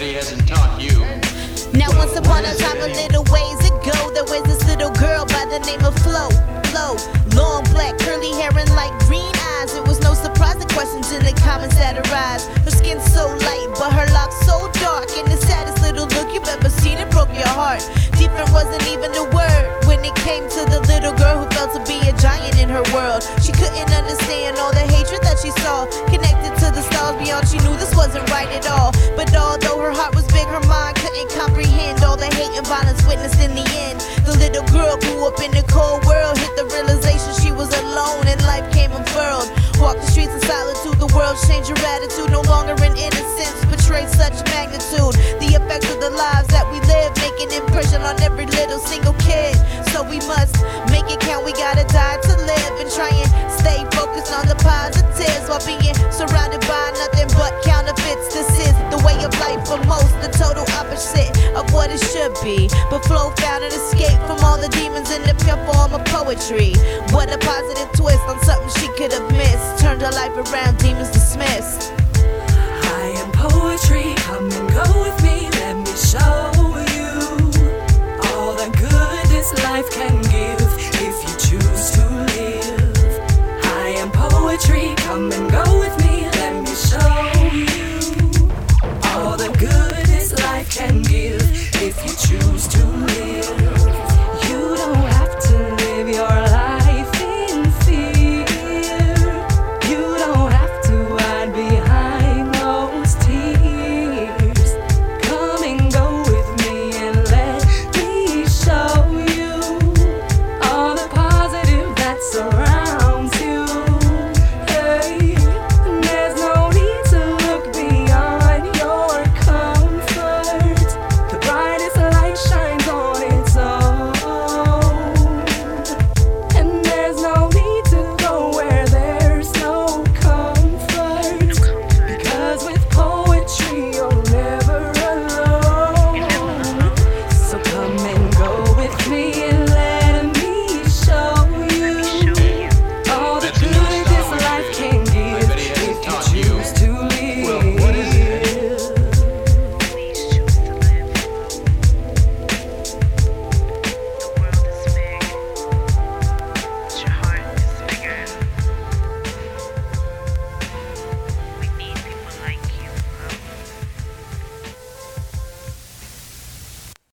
Bet hasn't taught you. Now, once upon a time, a little ways ago, there was this little girl by the name of Flo. Flo, long black, curly hair, and light green eyes. It was no surprise the questions in the comments that arise. Her skin so light, but her locks so dark. And the saddest little look you've ever seen, it broke your heart. Different wasn't even the word when it came to the little girl who felt to be a giant in her world. She couldn't understand all the hatred that she saw. Connected to the stars beyond, she knew this wasn't right and violence witnessed in the end. The little girl grew up in the cold world, hit the realization she was alone and life came unfurled. Walked the streets in solitude, the world changed her attitude. No longer in innocence, betrayed such magnitude. The effects of the lives that we live make an impression on every little single kid. So we must make it count, we gotta die to live and try and stay focused on the positives while being be. But Flo found an escape from all the demons in the pure form of poetry. What a positive twist on something she could have missed. Turned her life around. choose to